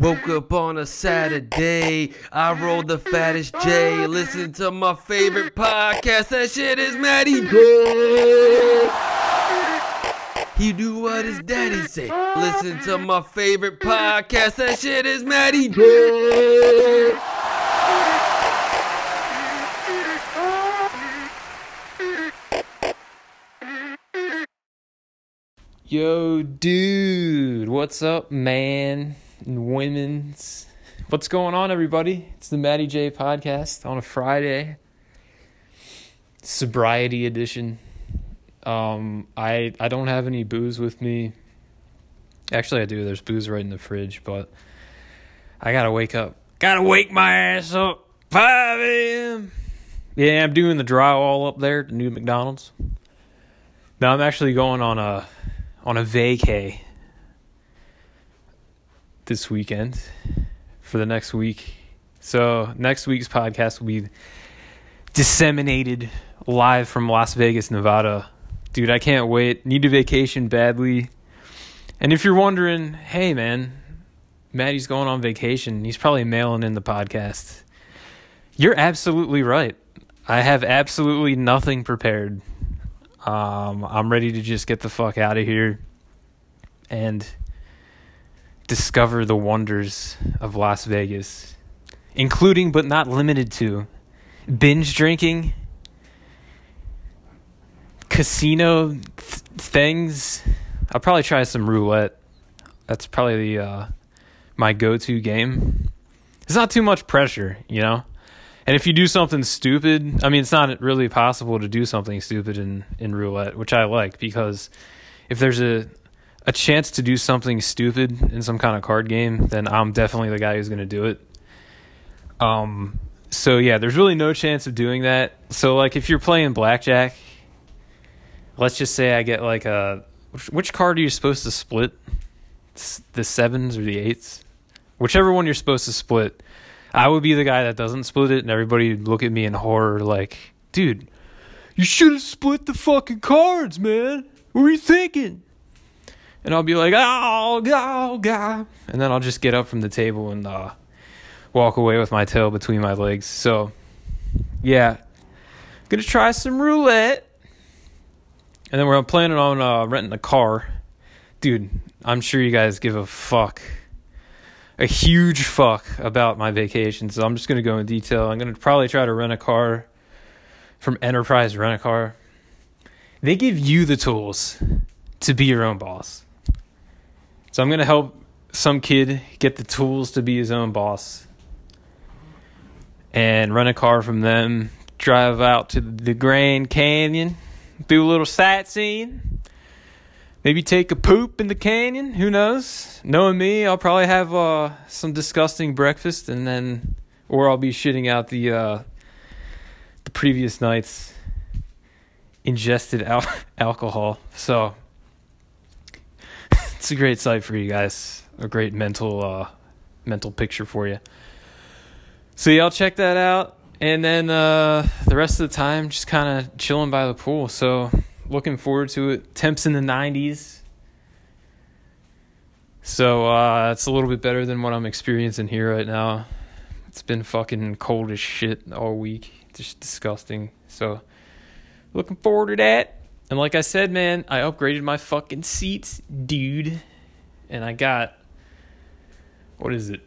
Woke up on a Saturday. I rolled the fattest J. Listen to my favorite podcast. That shit is Matty J. He do what his daddy say. Listen to my favorite podcast. That shit is Matty J. Yo, dude, what's up, man and women's? What's going on, everybody? It's the Matty J podcast on a Friday, sobriety edition. Um, I I don't have any booze with me. Actually, I do. There's booze right in the fridge, but I gotta wake up. Gotta wake my ass up. 5 a.m. Yeah, I'm doing the drywall up there at the new McDonald's. Now I'm actually going on a on a vacay this weekend for the next week. So next week's podcast will be disseminated live from Las Vegas, Nevada. Dude, I can't wait. Need a vacation badly. And if you're wondering, hey man, Matty's going on vacation. He's probably mailing in the podcast. You're absolutely right. I have absolutely nothing prepared. Um, I'm ready to just get the fuck out of here and discover the wonders of Las Vegas, including but not limited to binge drinking, casino th- things. I'll probably try some roulette. That's probably the uh, my go-to game. It's not too much pressure, you know. And if you do something stupid, I mean, it's not really possible to do something stupid in, in roulette, which I like because if there's a a chance to do something stupid in some kind of card game, then I'm definitely the guy who's going to do it. Um, so yeah, there's really no chance of doing that. So like, if you're playing blackjack, let's just say I get like a which card are you supposed to split? The sevens or the eights, whichever one you're supposed to split I would be the guy that doesn't split it, and everybody would look at me in horror, like, dude, you should have split the fucking cards, man. What were you thinking? And I'll be like, oh, oh, God. And then I'll just get up from the table and uh, walk away with my tail between my legs. So, yeah. Gonna try some roulette. And then we're planning on uh, renting a car. Dude, I'm sure you guys give a fuck a huge fuck about my vacation, so I'm just gonna go in detail. I'm gonna probably try to rent a car from Enterprise Rent a Car. They give you the tools to be your own boss. So I'm gonna help some kid get the tools to be his own boss and rent a car from them, drive out to the Grand Canyon, do a little sightseeing maybe take a poop in the canyon. Who knows? Knowing me, I'll probably have uh, some disgusting breakfast, and then, or I'll be shitting out the uh, the previous night's ingested al- alcohol. So it's a great sight for you guys. A great mental uh, mental picture for you. So yeah, I'll check that out. And then uh, the rest of the time, just kind of chilling by the pool. So looking forward to it. Temps in the 90s. So uh, it's a little bit better than what I'm experiencing here right now. It's been fucking cold as shit all week. Just disgusting. So looking forward to that. And like I said, man, I upgraded my fucking seats, dude. And I got what is it?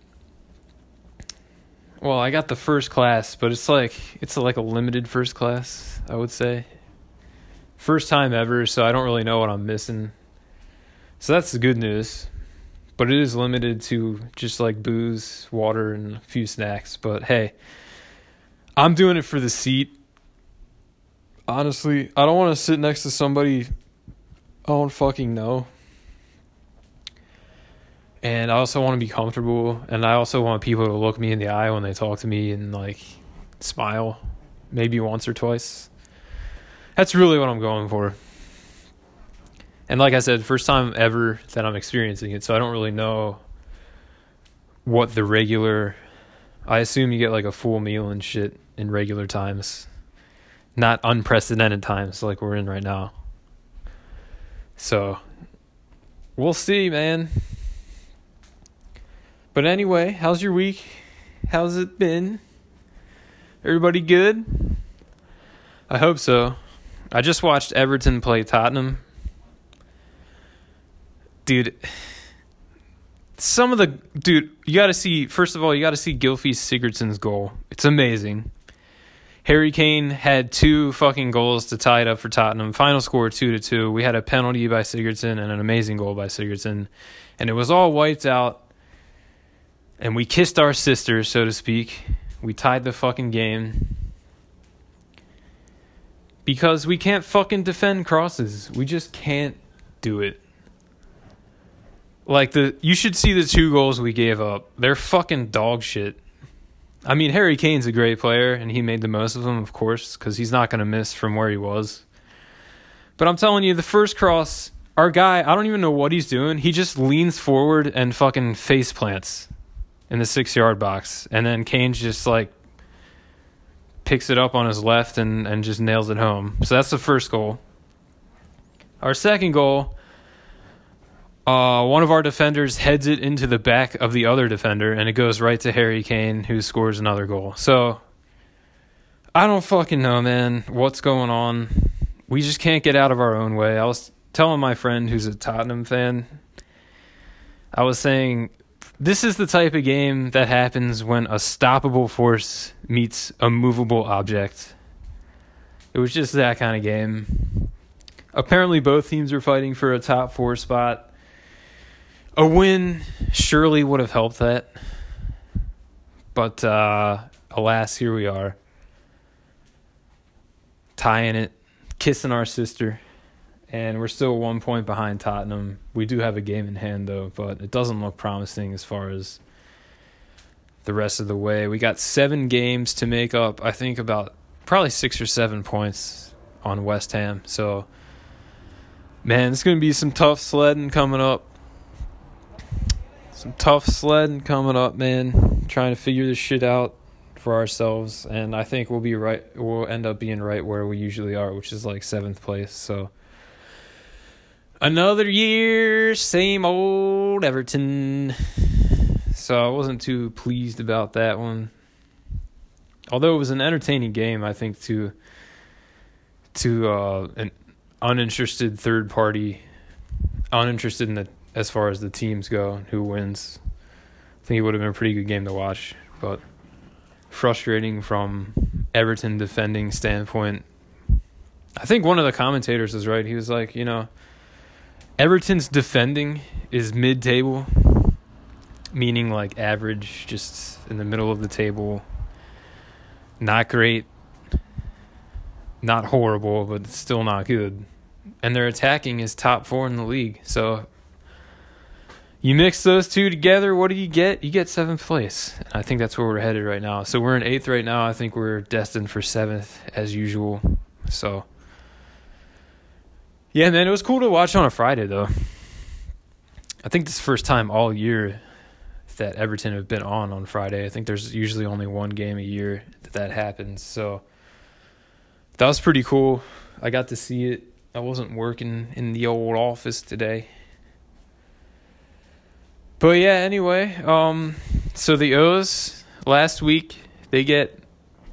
Well, I got the first class, but it's like it's like a limited first class, I would say. First time ever, so I don't really know what I'm missing. So that's the good news. But it is limited to just like booze, water, and a few snacks. But hey, I'm doing it for the seat. Honestly, I don't want to sit next to somebody I don't fucking know. And I also want to be comfortable. And I also want people to look me in the eye when they talk to me and like smile maybe once or twice. That's really what I'm going for. And like I said, first time ever that I'm experiencing it, so I don't really know what the regular I assume you get like a full meal and shit in regular times. Not unprecedented times like we're in right now. So we'll see, man. But anyway, how's your week? How's it been? Everybody good? I hope so. I just watched Everton play Tottenham. Dude, some of the dude, you got to see first of all, you got to see Gylfi Sigurdsson's goal. It's amazing. Harry Kane had two fucking goals to tie it up for Tottenham. Final score two to two. We had a penalty by Sigurdsson and an amazing goal by Sigurdsson, and it was all wiped out. And we kissed our sisters, so to speak. We tied the fucking game because we can't fucking defend crosses. We just can't do it. Like the you should see the two goals we gave up. They're fucking dog shit. I mean, Harry Kane's a great player and he made the most of them, of course, cuz he's not going to miss from where he was. But I'm telling you, the first cross, our guy, I don't even know what he's doing. He just leans forward and fucking face plants in the 6-yard box. And then Kane's just like picks it up on his left and, and just nails it home. So that's the first goal. Our second goal, uh, one of our defenders heads it into the back of the other defender, and it goes right to Harry Kane, who scores another goal. So I don't fucking know, man, what's going on. We just can't get out of our own way. I was telling my friend who's a Tottenham fan, I was saying this is the type of game that happens when a stoppable force meets a movable object. It was just that kind of game. Apparently, both teams are fighting for a top four spot. A win surely would have helped that. But uh, alas, here we are. Tying it, kissing our sister and we're still one point behind Tottenham. We do have a game in hand though, but it doesn't look promising as far as the rest of the way. We got seven games to make up. I think about probably six or seven points on West Ham. So, man, it's gonna be some tough sledding coming up. Some tough sledding coming up, man. Trying to figure this shit out for ourselves, and I think we'll be right. We'll end up being right where we usually are, which is like seventh place. So another year, same old Everton. So I wasn't too pleased about that one. Although it was an entertaining game, I think to to uh, an uninterested third party, uninterested in the as far as the teams go, who wins. I think it would have been a pretty good game to watch, but frustrating from Everton defending standpoint. I think one of the commentators was right. He was like, you know, Everton's defending is mid table, meaning like average, just in the middle of the table. Not great, not horrible, but still not good. And their attacking is top four in the league. So you mix those two together, what do you get? You get seventh place. And I think that's where we're headed right now. So we're in eighth right now. I think we're destined for seventh as usual. So yeah, man, it was cool to watch on a Friday though. I think this is the first time all year that Everton have been on on Friday. I think there's usually only one game a year that that happens. So that was pretty cool. I got to see it. I wasn't working in the old office today. But yeah, anyway, um so the O's last week they get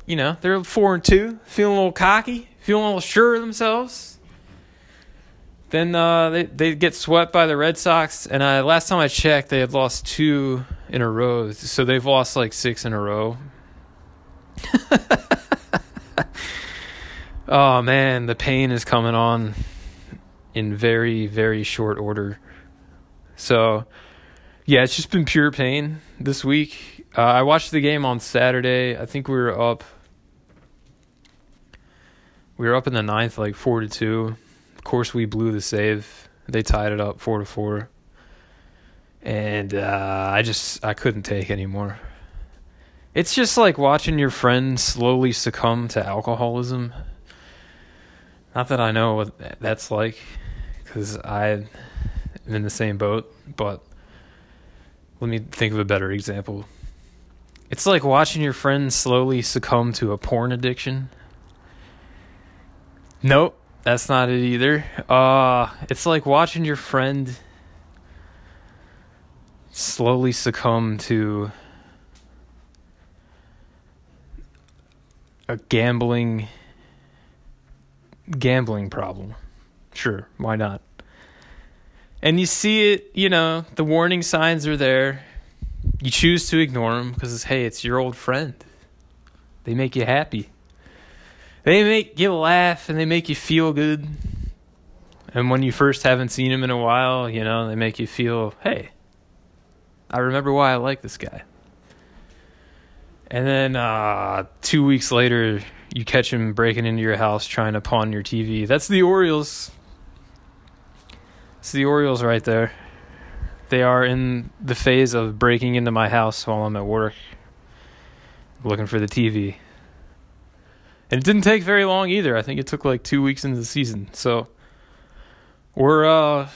you know, they're 4 and 2, feeling a little cocky, feeling a little sure of themselves then uh, they they get swept by the Red Sox, and I, last time I checked, they had lost two in a row. So they've lost like six in a row. oh man, the pain is coming on in very very short order. So yeah, it's just been pure pain this week. Uh, I watched the game on Saturday. I think we were up. We were up in the ninth, like four to two of course, we blew the save. They tied it up four to four, and uh, I just I couldn't take anymore. It's just like watching your friend slowly succumb to alcoholism. Not that I know what that's like, because I'm in the same boat. But let me think of a better example. It's like watching your friend slowly succumb to a porn addiction. Nope. That's not it either. Uh, it's like watching your friend slowly succumb to a gambling gambling problem. Sure, why not? And you see it, you know, the warning signs are there. You choose to ignore them because, hey, it's your old friend. They make you happy. They make you laugh and they make you feel good. And when you first haven't seen them in a while, you know, they make you feel, hey, I remember why I like this guy. And then uh, two weeks later, you catch him breaking into your house trying to pawn your TV. That's the Orioles. It's the Orioles right there. They are in the phase of breaking into my house while I'm at work, looking for the TV. And it didn't take very long either. I think it took like two weeks into the season. So we're uh,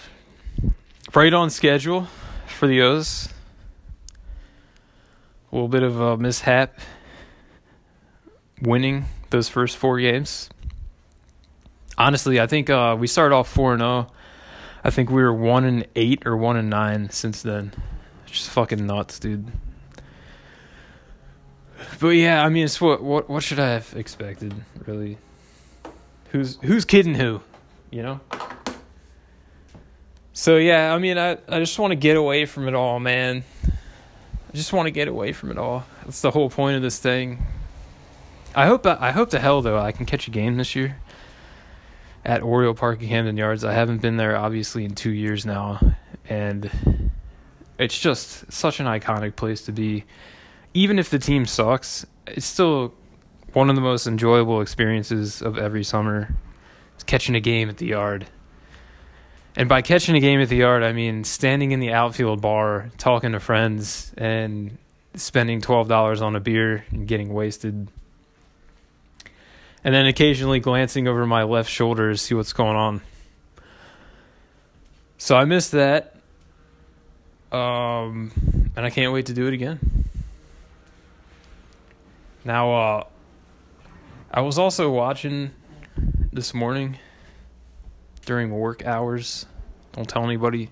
right on schedule for the O's. A little bit of a mishap winning those first four games. Honestly, I think uh, we started off four and zero. I think we were one and eight or one and nine since then. It's Just fucking nuts, dude. But yeah, I mean, it's what what what should I have expected, really? Who's who's kidding who, you know? So yeah, I mean, I I just want to get away from it all, man. I just want to get away from it all. That's the whole point of this thing. I hope I hope to hell though I can catch a game this year at Oriole Park at Camden Yards. I haven't been there obviously in two years now, and it's just such an iconic place to be. Even if the team sucks, it's still one of the most enjoyable experiences of every summer. Is catching a game at the yard. And by catching a game at the yard, I mean standing in the outfield bar, talking to friends, and spending twelve dollars on a beer and getting wasted and then occasionally glancing over my left shoulder to see what's going on. So I missed that. Um, and I can't wait to do it again. Now, uh, I was also watching this morning during work hours. Don't tell anybody.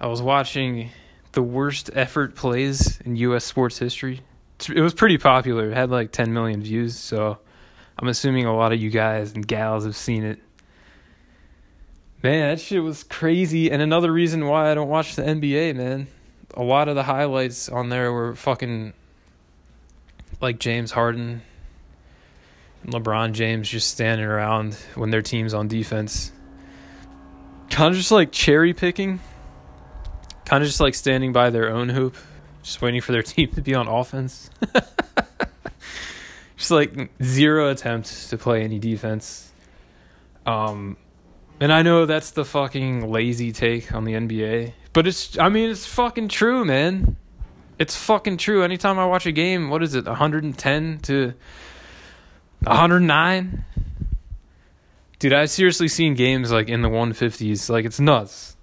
I was watching the worst effort plays in U.S. sports history. It was pretty popular. It had like 10 million views, so I'm assuming a lot of you guys and gals have seen it. Man, that shit was crazy. And another reason why I don't watch the NBA, man. A lot of the highlights on there were fucking like James Harden and LeBron James just standing around when their team's on defense. Kind of just like cherry picking. Kind of just like standing by their own hoop, just waiting for their team to be on offense. just like zero attempts to play any defense. Um, and I know that's the fucking lazy take on the NBA, but it's I mean it's fucking true, man. It's fucking true. Anytime I watch a game, what is it, 110 to 109? Dude, I've seriously seen games like in the 150s. Like it's nuts.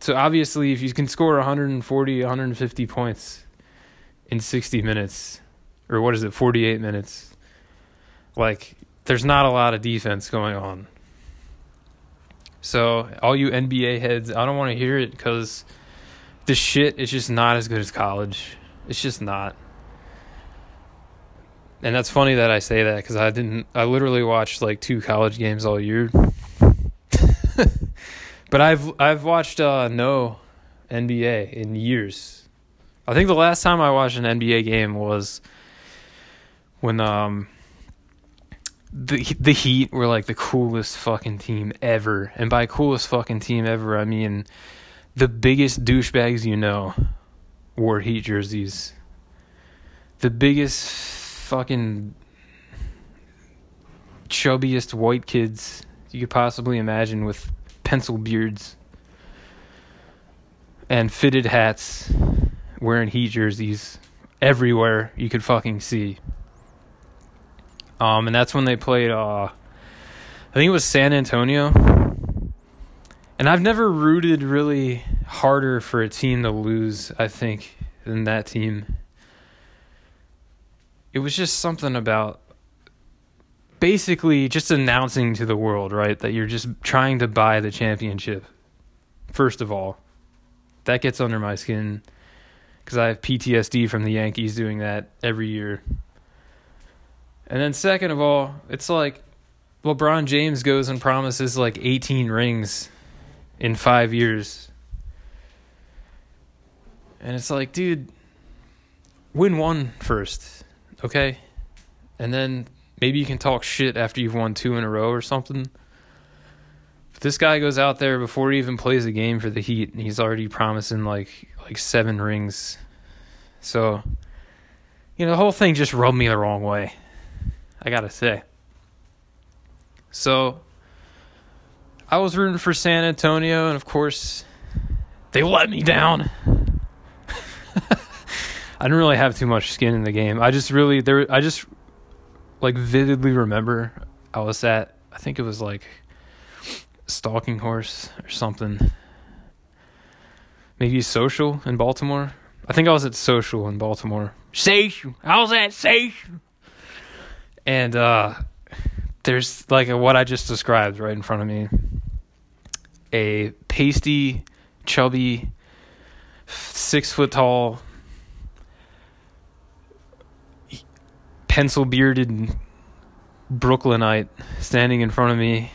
So obviously, if you can score 140, 150 points in 60 minutes, or what is it, 48 minutes, like there's not a lot of defense going on. So all you NBA heads, I don't want to hear it because the shit is just not as good as college. It's just not. And that's funny that I say that because I didn't. I literally watched like two college games all year. but I've I've watched uh, no NBA in years. I think the last time I watched an NBA game was when um the the Heat were like the coolest fucking team ever, and by coolest fucking team ever, I mean the biggest douchebags you know wore Heat jerseys. The biggest fucking chubbiest white kids you could possibly imagine with pencil beards and fitted hats wearing Heat jerseys everywhere you could fucking see. Um, and that's when they played. Uh, I think it was San Antonio. And I've never rooted really harder for a team to lose. I think than that team. It was just something about basically just announcing to the world, right, that you're just trying to buy the championship. First of all, that gets under my skin because I have PTSD from the Yankees doing that every year. And then second of all, it's like LeBron James goes and promises like 18 rings in 5 years. And it's like, dude, win one first, okay? And then maybe you can talk shit after you've won two in a row or something. But this guy goes out there before he even plays a game for the Heat, and he's already promising like like seven rings. So, you know, the whole thing just rubbed me the wrong way. I gotta say. So, I was rooting for San Antonio, and of course, they let me down. I didn't really have too much skin in the game. I just really there. I just like vividly remember I was at. I think it was like Stalking Horse or something. Maybe Social in Baltimore. I think I was at Social in Baltimore. Social. I was at Social. And uh there's like what I just described right in front of me. A pasty, chubby, six foot tall, pencil bearded Brooklynite standing in front of me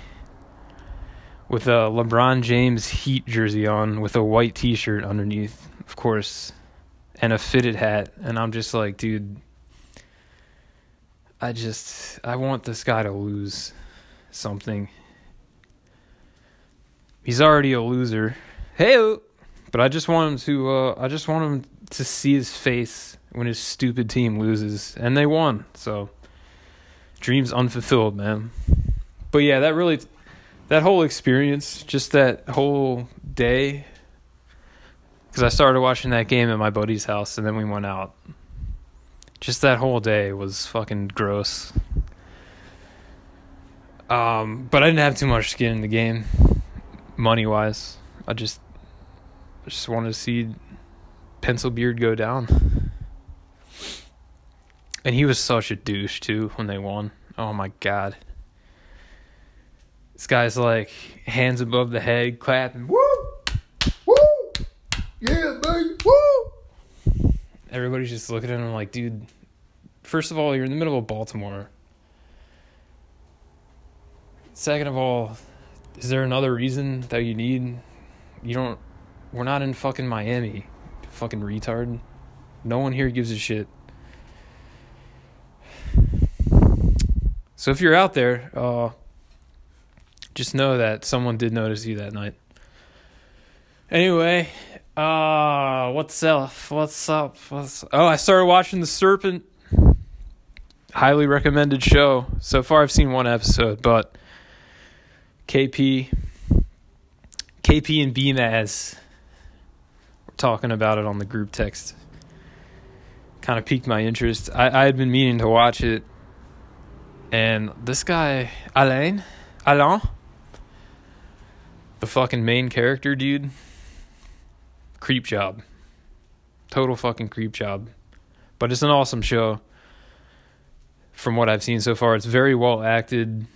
with a LeBron James Heat jersey on with a white t shirt underneath, of course, and a fitted hat. And I'm just like, dude, I just, I want this guy to lose something. He's already a loser. Hey, but I just want him to, uh, I just want him to see his face when his stupid team loses. And they won. So, dreams unfulfilled, man. But yeah, that really that whole experience, just that whole day, because I started watching that game at my buddy's house and then we went out. Just that whole day was fucking gross. Um, but I didn't have too much skin in the game, money wise. I just, just wanted to see Pencil Beard go down. And he was such a douche too when they won. Oh my god. This guy's like hands above the head, clapping. Woo! Woo! Yeah! Everybody's just looking at him like, dude. First of all, you're in the middle of Baltimore. Second of all, is there another reason that you need? You don't. We're not in fucking Miami, fucking retard. No one here gives a shit. So if you're out there, uh, just know that someone did notice you that night. Anyway, uh, what's up? What's up? What's oh, I started watching The Serpent. Highly recommended show. So far, I've seen one episode, but KP, KP and BMAS were talking about it on the group text. Kind of piqued my interest. I, I had been meaning to watch it, and this guy Alain, Alain the fucking main character, dude, creep job. Total fucking creep job. But it's an awesome show. From what I've seen so far, it's very well acted.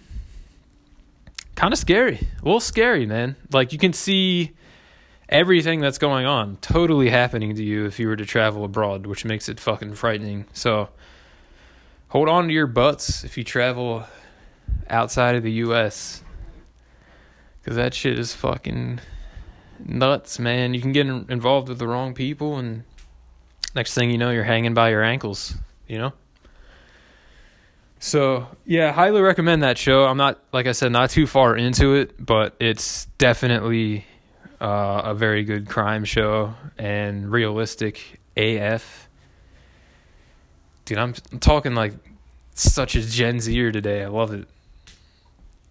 Kind of scary. A little scary, man. Like you can see everything that's going on totally happening to you if you were to travel abroad, which makes it fucking frightening. So hold on to your butts if you travel outside of the US Cause that shit is fucking nuts, man. You can get involved with the wrong people, and next thing you know, you're hanging by your ankles. You know. So yeah, highly recommend that show. I'm not, like I said, not too far into it, but it's definitely uh, a very good crime show and realistic AF. Dude, I'm, I'm talking like such a Gen Zer today. I love it.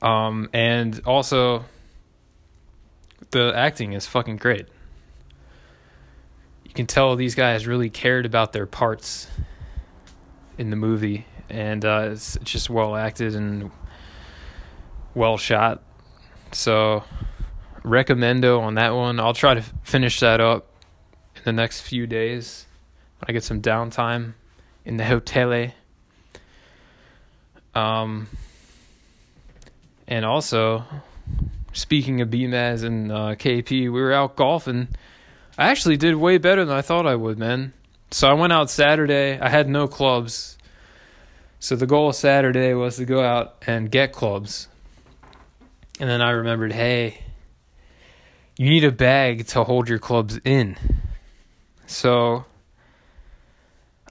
Um, and also the acting is fucking great. You can tell these guys really cared about their parts in the movie, and uh, it's, it's just well acted and well shot. So, recommendo on that one. I'll try to finish that up in the next few days when I get some downtime in the hotel. Um, and also Speaking of BMAS and uh, KP, we were out golfing I actually did way better than I thought I would, man. So I went out Saturday. I had no clubs. So the goal of Saturday was to go out and get clubs. And then I remembered, hey, you need a bag to hold your clubs in. So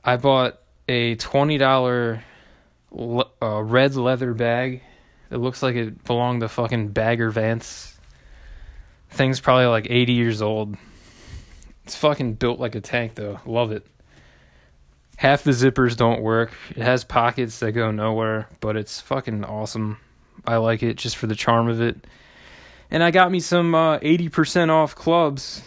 I bought a $20 le- uh, red leather bag. It looks like it belonged to fucking Bagger Vance. Thing's probably like 80 years old. It's fucking built like a tank though. Love it. Half the zippers don't work. It has pockets that go nowhere, but it's fucking awesome. I like it just for the charm of it. And I got me some uh, 80% off clubs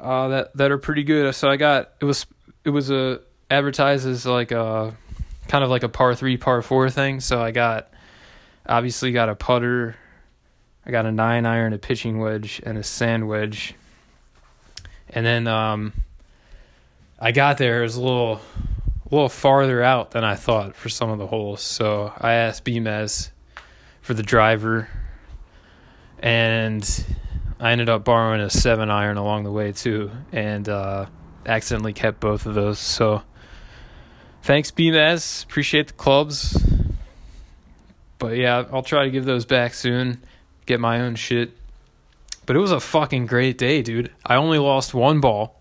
uh, that that are pretty good. So I got it was it was a advertised as like a kind of like a par 3 par 4 thing. So I got obviously got a putter, I got a 9 iron, a pitching wedge and a sand wedge. And then um I got there it was a little a little farther out than I thought for some of the holes. So I asked BMAS for the driver and I ended up borrowing a 7 iron along the way too and uh accidentally kept both of those. So thanks BMAS, appreciate the clubs. But yeah, I'll try to give those back soon. Get my own shit. But it was a fucking great day, dude. I only lost one ball.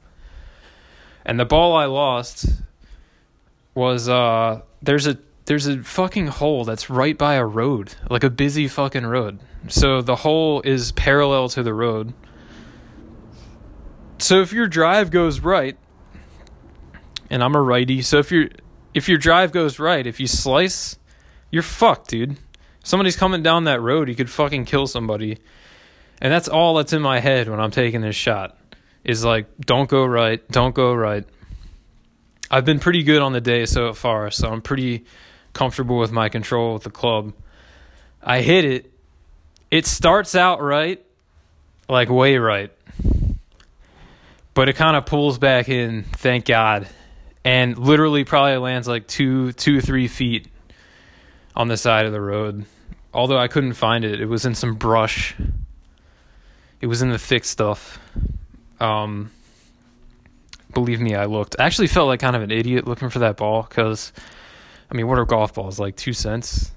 And the ball I lost was uh there's a there's a fucking hole that's right by a road, like a busy fucking road. So the hole is parallel to the road. So if your drive goes right, and I'm a righty, so if your if your drive goes right, if you slice, you're fucked, dude. Somebody's coming down that road, you could fucking kill somebody. And that's all that's in my head when I'm taking this shot. Is like, don't go right, don't go right. I've been pretty good on the day so far, so I'm pretty comfortable with my control with the club. I hit it. It starts out right, like way right. But it kind of pulls back in, thank God. And literally probably lands like two, two, three feet on the side of the road. Although I couldn't find it. It was in some brush. It was in the thick stuff. Um, believe me, I looked. I actually felt like kind of an idiot looking for that ball because, I mean, what are golf balls? Like two cents?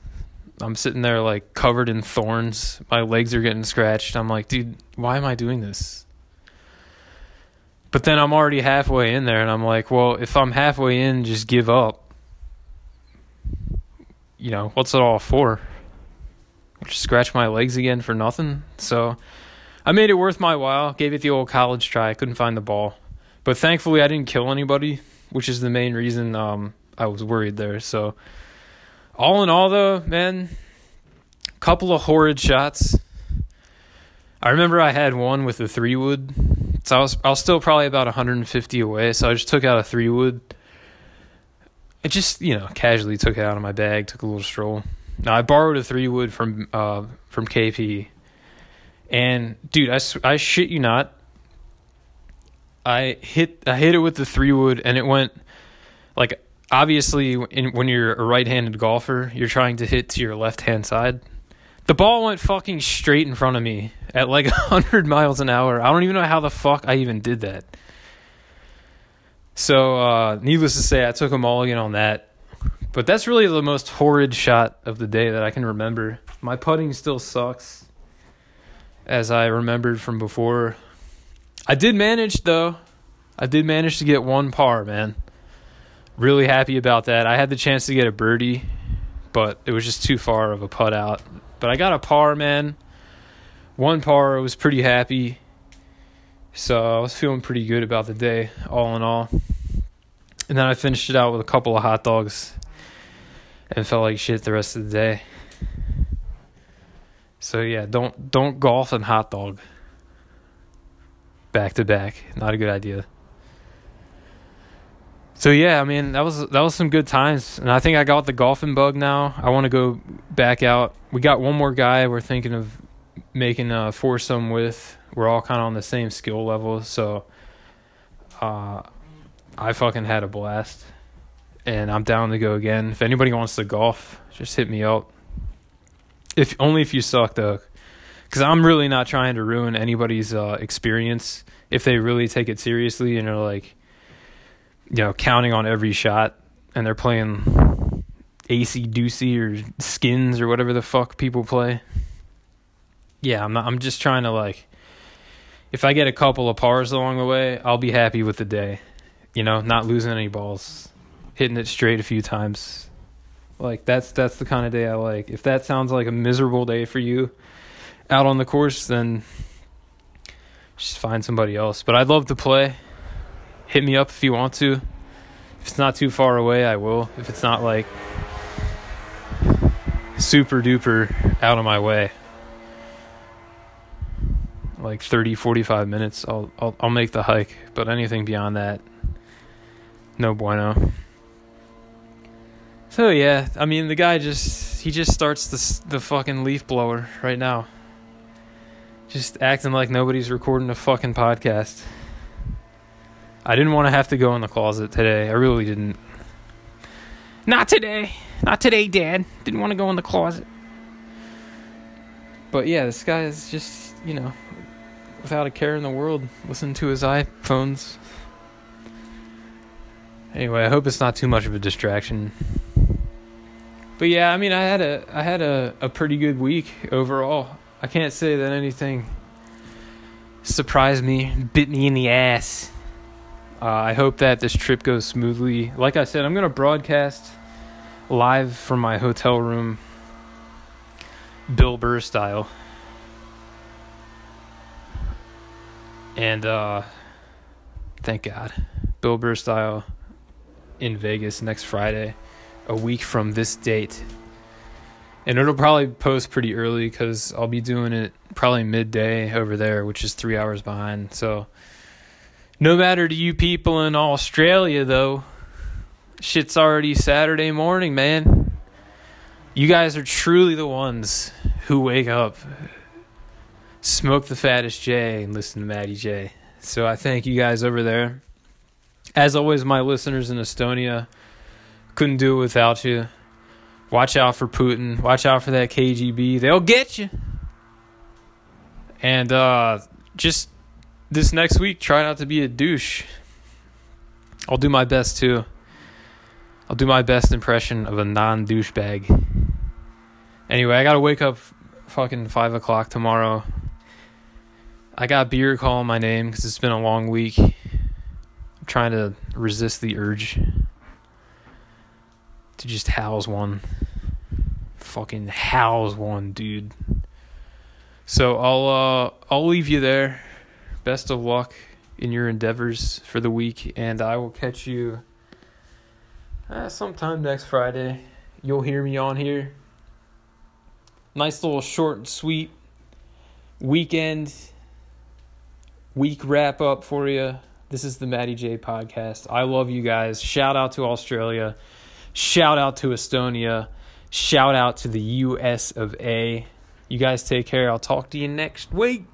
I'm sitting there like covered in thorns. My legs are getting scratched. I'm like, dude, why am I doing this? But then I'm already halfway in there and I'm like, well, if I'm halfway in, just give up. You know, what's it all for? Just scratch my legs again for nothing? So I made it worth my while. Gave it the old college try. I couldn't find the ball. But thankfully, I didn't kill anybody, which is the main reason um, I was worried there. So, all in all, though, man, couple of horrid shots. I remember I had one with a three wood, so I was I was still probably about 150 away. So I just took out a three wood. I just you know casually took it out of my bag, took a little stroll. Now I borrowed a three wood from uh from KP, and dude, I I shit you not, I hit I hit it with the three wood and it went like obviously in, when you're a right-handed golfer, you're trying to hit to your left-hand side. The ball went fucking straight in front of me at like 100 miles an hour. I don't even know how the fuck I even did that. So, uh, needless to say, I took a mulligan on that. But that's really the most horrid shot of the day that I can remember. My putting still sucks, as I remembered from before. I did manage though. I did manage to get one par, man. Really happy about that. I had the chance to get a birdie, but it was just too far of a putt out. But I got a par, man. One par, I was pretty happy. So I was feeling pretty good about the day, all in all. And then I finished it out with a couple of hot dogs and felt like shit the rest of the day. So yeah, don't don't golf and hot dog back to back. Not a good idea. So yeah, I mean that was that was some good times, and I think I got the golfing bug now. I want to go back out. We got one more guy we're thinking of making a foursome with. We're all kind of on the same skill level, so uh, I fucking had a blast, and I'm down to go again. If anybody wants to golf, just hit me up. If only if you suck though, because I'm really not trying to ruin anybody's uh, experience if they really take it seriously and are like, you know, counting on every shot and they're playing Acey Deucey or skins or whatever the fuck people play. Yeah, I'm not, I'm just trying to like, if I get a couple of pars along the way, I'll be happy with the day. You know, not losing any balls, hitting it straight a few times. Like that's that's the kind of day I like. If that sounds like a miserable day for you, out on the course, then just find somebody else. But I'd love to play. Hit me up if you want to. If it's not too far away, I will. If it's not like super duper out of my way, like 30, 45 minutes, I'll I'll I'll make the hike. But anything beyond that, no bueno. So yeah, I mean the guy just he just starts the the fucking leaf blower right now. Just acting like nobody's recording a fucking podcast. I didn't want to have to go in the closet today. I really didn't. Not today. Not today, Dad. Didn't want to go in the closet. But yeah, this guy is just, you know, without a care in the world, listening to his iPhones. Anyway, I hope it's not too much of a distraction. But yeah, I mean, I had a I had a, a pretty good week overall. I can't say that anything surprised me, bit me in the ass. Uh, I hope that this trip goes smoothly. Like I said, I'm going to broadcast live from my hotel room, Bill Burr style. And uh, thank God, Bill Burr style in Vegas next Friday, a week from this date and it'll probably post pretty early because I'll be doing it probably midday over there, which is three hours behind. So, no matter to you people in Australia, though, shit's already Saturday morning, man. You guys are truly the ones who wake up, smoke the fattest J, and listen to Matty J. So, I thank you guys over there. As always, my listeners in Estonia, couldn't do it without you. Watch out for Putin. Watch out for that KGB. They'll get you. And uh, just this next week, try not to be a douche. I'll do my best too. I'll do my best impression of a non douchebag. Anyway, I gotta wake up fucking 5 o'clock tomorrow. I got beer calling my name because it's been a long week. I'm trying to resist the urge to just house one. Fucking house one, dude. So I'll uh I'll leave you there. Best of luck in your endeavors for the week and I will catch you uh, sometime next Friday. You'll hear me on here. Nice little short and sweet weekend week wrap up for you. This is the Matty J podcast. I love you guys. Shout out to Australia. Shout out to Estonia. Shout out to the US of A. You guys take care. I'll talk to you next week.